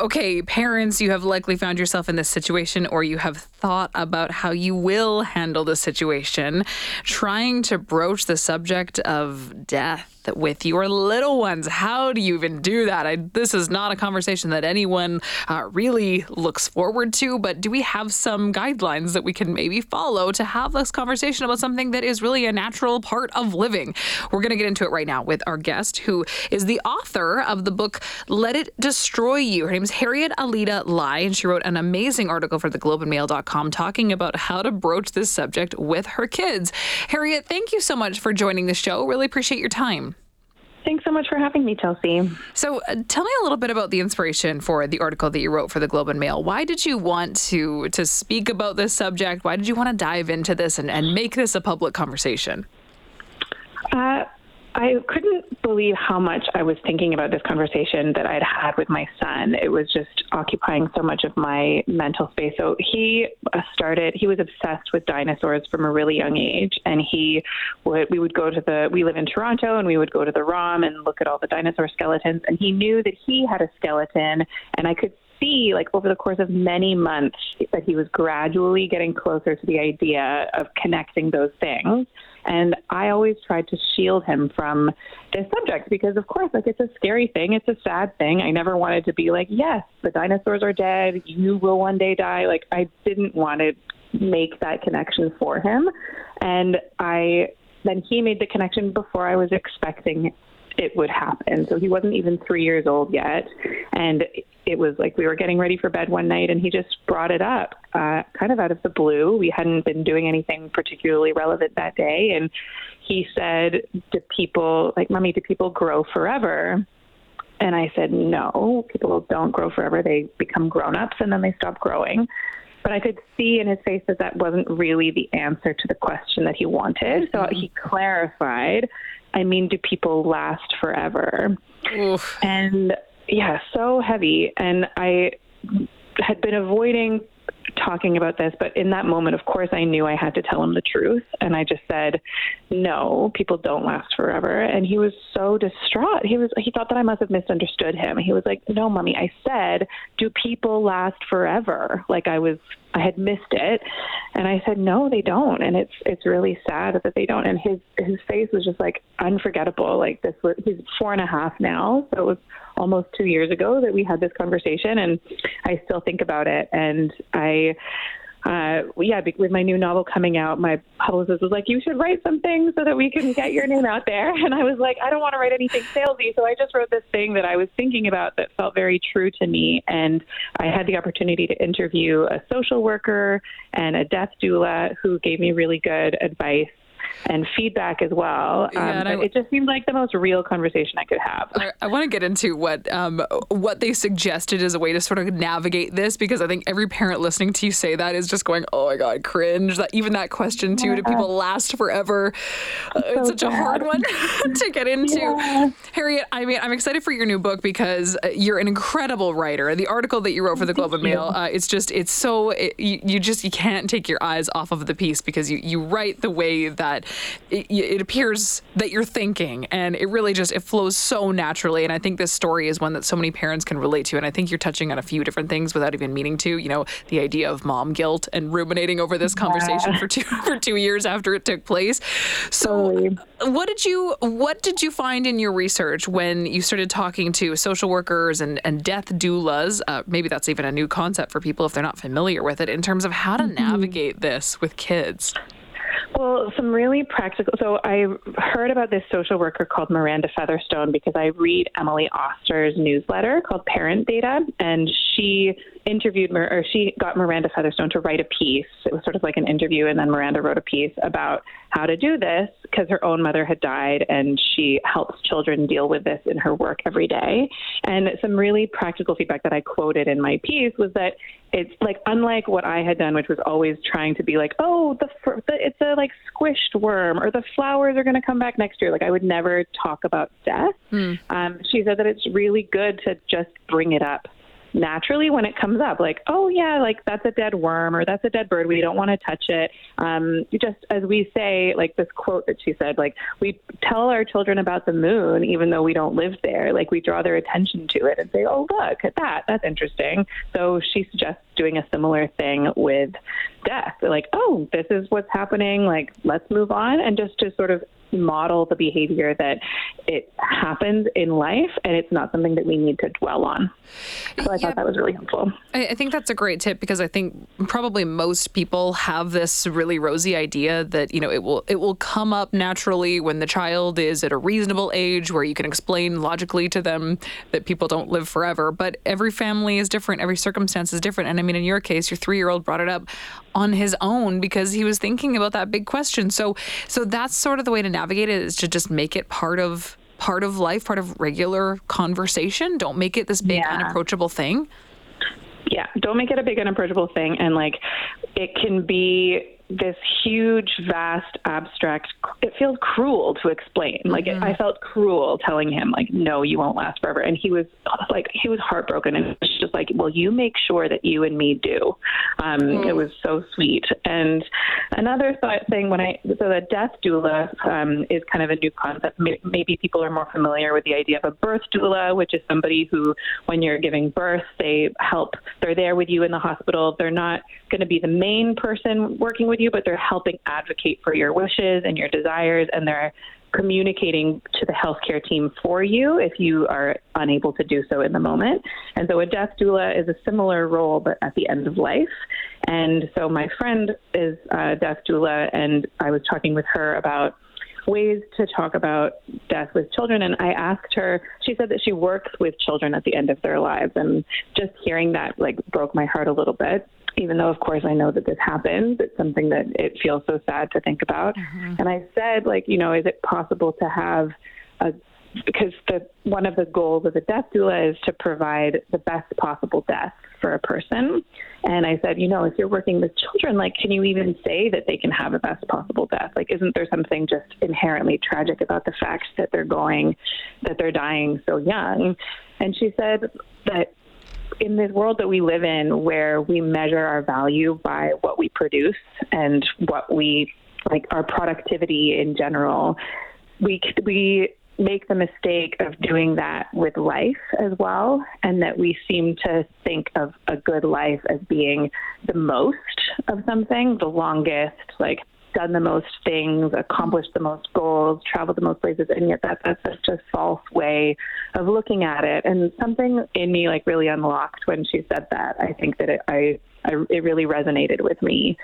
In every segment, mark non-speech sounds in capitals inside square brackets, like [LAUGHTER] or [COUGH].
Okay, parents, you have likely found yourself in this situation or you have thought about how you will handle the situation, trying to broach the subject of death with your little ones. How do you even do that? I, this is not a conversation that anyone uh, really looks forward to, but do we have some guidelines that we can maybe follow to have this conversation about something that is really a natural part of living? We're going to get into it right now with our guest, who is the author of the book Let It Destroy You. Her name is Harriet Alida Lye, and she wrote an amazing article for theglobeandmail.com talking about how to broach this subject with her kids. Harriet, thank you so much for joining the show. Really appreciate your time. Thanks so much for having me, Chelsea. So, uh, tell me a little bit about the inspiration for the article that you wrote for the Globe and Mail. Why did you want to to speak about this subject? Why did you want to dive into this and, and make this a public conversation? Uh, I couldn't believe how much I was thinking about this conversation that I'd had with my son. It was just occupying so much of my mental space. So he uh, started, he was obsessed with dinosaurs from a really young age. And he would, we would go to the, we live in Toronto and we would go to the ROM and look at all the dinosaur skeletons. And he knew that he had a skeleton. And I could see, like, over the course of many months, that he was gradually getting closer to the idea of connecting those things. And I always tried to shield him from this subject because, of course, like it's a scary thing. It's a sad thing. I never wanted to be like, yes, the dinosaurs are dead. You will one day die. Like, I didn't want to make that connection for him. And I then he made the connection before I was expecting it would happen. So he wasn't even three years old yet. And it was like we were getting ready for bed one night and he just brought it up uh, kind of out of the blue. We hadn't been doing anything particularly relevant that day. And he said, Do people, like, Mommy, do people grow forever? And I said, No, people don't grow forever. They become grown ups and then they stop growing. But I could see in his face that that wasn't really the answer to the question that he wanted. So he clarified I mean, do people last forever? Oof. And yeah, so heavy. And I had been avoiding talking about this, but in that moment, of course, I knew I had to tell him the truth. And I just said, no, people don't last forever. And he was so distraught. He was, he thought that I must have misunderstood him. He was like, no, mommy, I said, do people last forever? Like I was, I had missed it. And I said, no, they don't. And it's, it's really sad that they don't. And his, his face was just like unforgettable. Like this was, he's four and a half now. So it was almost two years ago that we had this conversation, and I still think about it. And I, uh, yeah, with my new novel coming out, my publicist was like, "You should write something so that we can get your name out there." [LAUGHS] And I was like, "I don't want to write anything salesy," so I just wrote this thing that I was thinking about that felt very true to me. And I had the opportunity to interview a social worker and a death doula who gave me really good advice and feedback as well. Yeah, um, I, it just seemed like the most real conversation I could have. I, I want to get into what um, what they suggested as a way to sort of navigate this because I think every parent listening to you say that is just going, "Oh my god, cringe!" That even that question too, yeah. do people last forever? Uh, so it's such bad. a hard one [LAUGHS] to get into. Yeah. Harriet, I mean, I'm excited for your new book because uh, you're an incredible writer. The article that you wrote for the Globe and Mail, uh, it's just it's so it, you, you just you can't take your eyes off of the piece because you you write the way that it, it, appears that you're thinking and it really just it flows so naturally and i think this story is one that so many parents can relate to and i think you're touching on a few different things without even meaning to you know the idea of mom guilt and ruminating over this conversation yeah. for two [LAUGHS] for two years after it took place so totally. what did you what did you find in your research when you started talking to social workers and and death doulas uh, maybe that's even a new concept for people if they're not familiar with it in terms of how to mm-hmm. navigate this with kids well, some really practical. So I heard about this social worker called Miranda Featherstone because I read Emily Oster's newsletter called Parent Data, and she interviewed or she got Miranda Featherstone to write a piece. It was sort of like an interview, and then Miranda wrote a piece about how to do this because her own mother had died, and she helps children deal with this in her work every day. And some really practical feedback that I quoted in my piece was that it's like unlike what I had done, which was always trying to be like, oh, the, the it's a like squished worm, or the flowers are going to come back next year. Like I would never talk about death. Mm. Um, she said that it's really good to just bring it up naturally when it comes up, like, oh, yeah, like that's a dead worm or that's a dead bird. We don't want to touch it. Um, just as we say, like this quote that she said, like, we tell our children about the moon, even though we don't live there. Like, we draw their attention to it and say, oh, look at that. That's interesting. So she suggests doing a similar thing with death. They're like, oh, this is what's happening. Like, let's move on. And just to sort of model the behavior that it happens in life and it's not something that we need to dwell on. So I yeah, thought that was really helpful. I, think that's a great tip because I think probably most people have this really rosy idea that, you know, it will it will come up naturally when the child is at a reasonable age where you can explain logically to them that people don't live forever. But every family is different, every circumstance is different. And I mean in your case, your three year old brought it up on his own because he was thinking about that big question. So so that's sort of the way to navigate it is to just make it part of part of life, part of regular conversation. Don't make it this big yeah. unapproachable thing. Yeah, don't make it a big unapproachable thing and like it can be this huge, vast, abstract. It feels cruel to explain. Like mm-hmm. it, I felt cruel telling him, like, no, you won't last forever. And he was like, he was heartbroken, and it was just like, well, you make sure that you and me do. Um, mm-hmm. It was so sweet. And another th- thing, when I so the death doula um, is kind of a new concept. Maybe people are more familiar with the idea of a birth doula, which is somebody who, when you're giving birth, they help. They're there with you in the hospital. They're not going to be the main person working with you, but they're helping advocate for your wishes and your desires, and they're communicating to the healthcare team for you if you are unable to do so in the moment. And so a death doula is a similar role, but at the end of life. And so my friend is a death doula, and I was talking with her about ways to talk about death with children. And I asked her, she said that she works with children at the end of their lives. And just hearing that like broke my heart a little bit even though of course I know that this happens, it's something that it feels so sad to think about. Mm-hmm. And I said, like, you know, is it possible to have a because the one of the goals of a death doula is to provide the best possible death for a person. And I said, you know, if you're working with children, like, can you even say that they can have a best possible death? Like, isn't there something just inherently tragic about the fact that they're going, that they're dying so young? And she said that in this world that we live in where we measure our value by what we produce and what we like our productivity in general we we make the mistake of doing that with life as well and that we seem to think of a good life as being the most of something the longest like done the most things, accomplished the most goals, traveled the most places, and yet that, that's such a false way of looking at it. And something in me like really unlocked when she said that. I think that it, I, I it really resonated with me.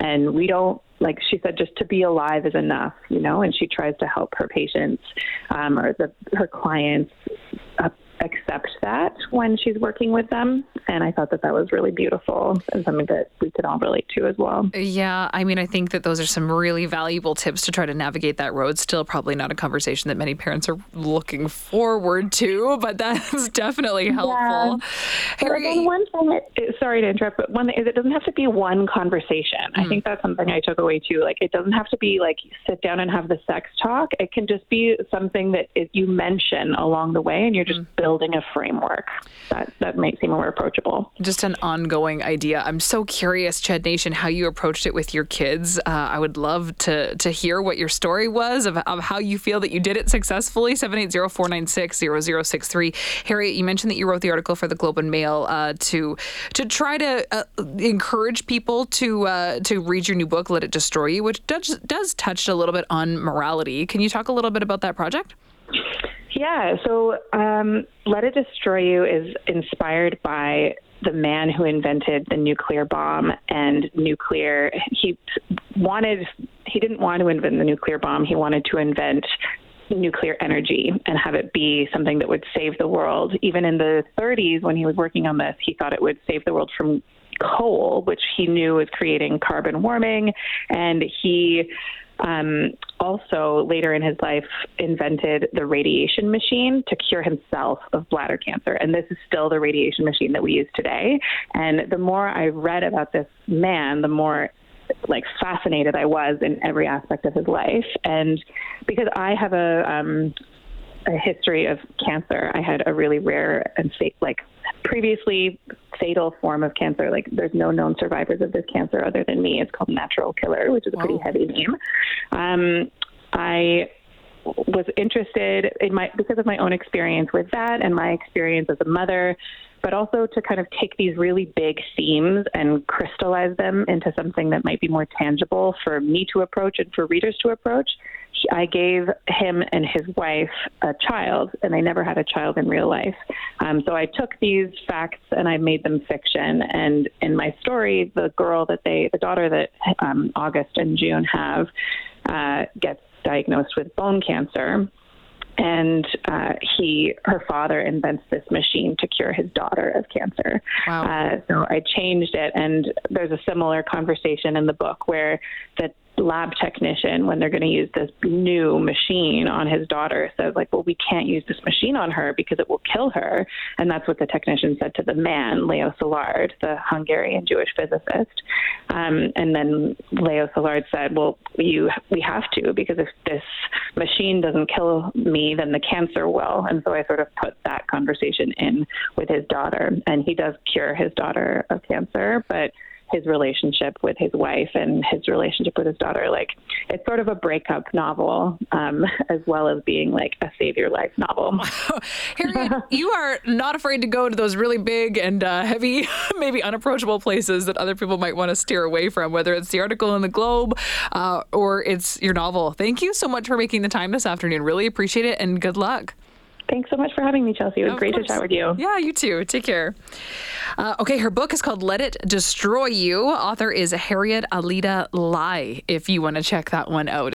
And we don't like she said, just to be alive is enough, you know. And she tries to help her patients um, or the, her clients uh, accept that when she's working with them. And I thought that that was really beautiful and something that we could all relate to as well. Yeah. I mean, I think that those are some really valuable tips to try to navigate that road. Still, probably not a conversation that many parents are looking forward to, but that's [LAUGHS] definitely helpful. Yeah. Harry, one thing, that, sorry to interrupt, but one thing is it doesn't have to be one conversation. Mm. I hmm. think that's something I took away too. Like, it doesn't have to be like sit down and have the sex talk. It can just be something that you mention along the way and you're just mm. building building a framework that, that makes it more approachable. Just an ongoing idea. I'm so curious, Chad Nation, how you approached it with your kids. Uh, I would love to to hear what your story was of, of how you feel that you did it successfully. 780-496-0063. Harriet, you mentioned that you wrote the article for the Globe and Mail uh, to to try to uh, encourage people to uh, to read your new book, Let It Destroy You, which does does touch a little bit on morality. Can you talk a little bit about that project? Yeah, so um, Let It Destroy You is inspired by the man who invented the nuclear bomb and nuclear. He wanted, he didn't want to invent the nuclear bomb, he wanted to invent nuclear energy and have it be something that would save the world. Even in the 30s, when he was working on this, he thought it would save the world from coal, which he knew was creating carbon warming. And he um, also, later in his life, invented the radiation machine to cure himself of bladder cancer. And this is still the radiation machine that we use today. And the more I read about this man, the more like fascinated I was in every aspect of his life. And because I have a um, a history of cancer. I had a really rare and fake, like previously fatal form of cancer. Like there's no known survivors of this cancer other than me. It's called natural killer, which is a pretty heavy name. Um, I was interested in my because of my own experience with that and my experience as a mother but also to kind of take these really big themes and crystallize them into something that might be more tangible for me to approach and for readers to approach. I gave him and his wife a child, and they never had a child in real life. Um, so I took these facts and I made them fiction. And in my story, the girl that they, the daughter that um, August and June have, uh, gets diagnosed with bone cancer and uh, he her father invents this machine to cure his daughter of cancer. Wow. Uh, so I changed it, and there's a similar conversation in the book where the lab technician when they're going to use this new machine on his daughter says like well we can't use this machine on her because it will kill her. And that's what the technician said to the man leo szilard the hungarian jewish physicist. Um, and then leo szilard said well you we have to because if this machine doesn't kill me then the cancer will. And so i sort of put that conversation in with his daughter. And he does cure his daughter of cancer but his relationship with his wife and his relationship with his daughter. Like it's sort of a breakup novel, um, [LAUGHS] as well as being like a save your life novel. [LAUGHS] Harriet, you are not afraid to go to those really big and uh, heavy, [LAUGHS] maybe unapproachable places that other people might want to steer away from, whether it's the article in the Globe uh, or it's your novel. Thank you so much for making the time this afternoon. Really appreciate it and good luck. Thanks so much for having me, Chelsea. It was of great course. to chat with you. Yeah, you too. Take care. Uh, okay, her book is called Let It Destroy You. Author is Harriet Alida Lye, if you want to check that one out.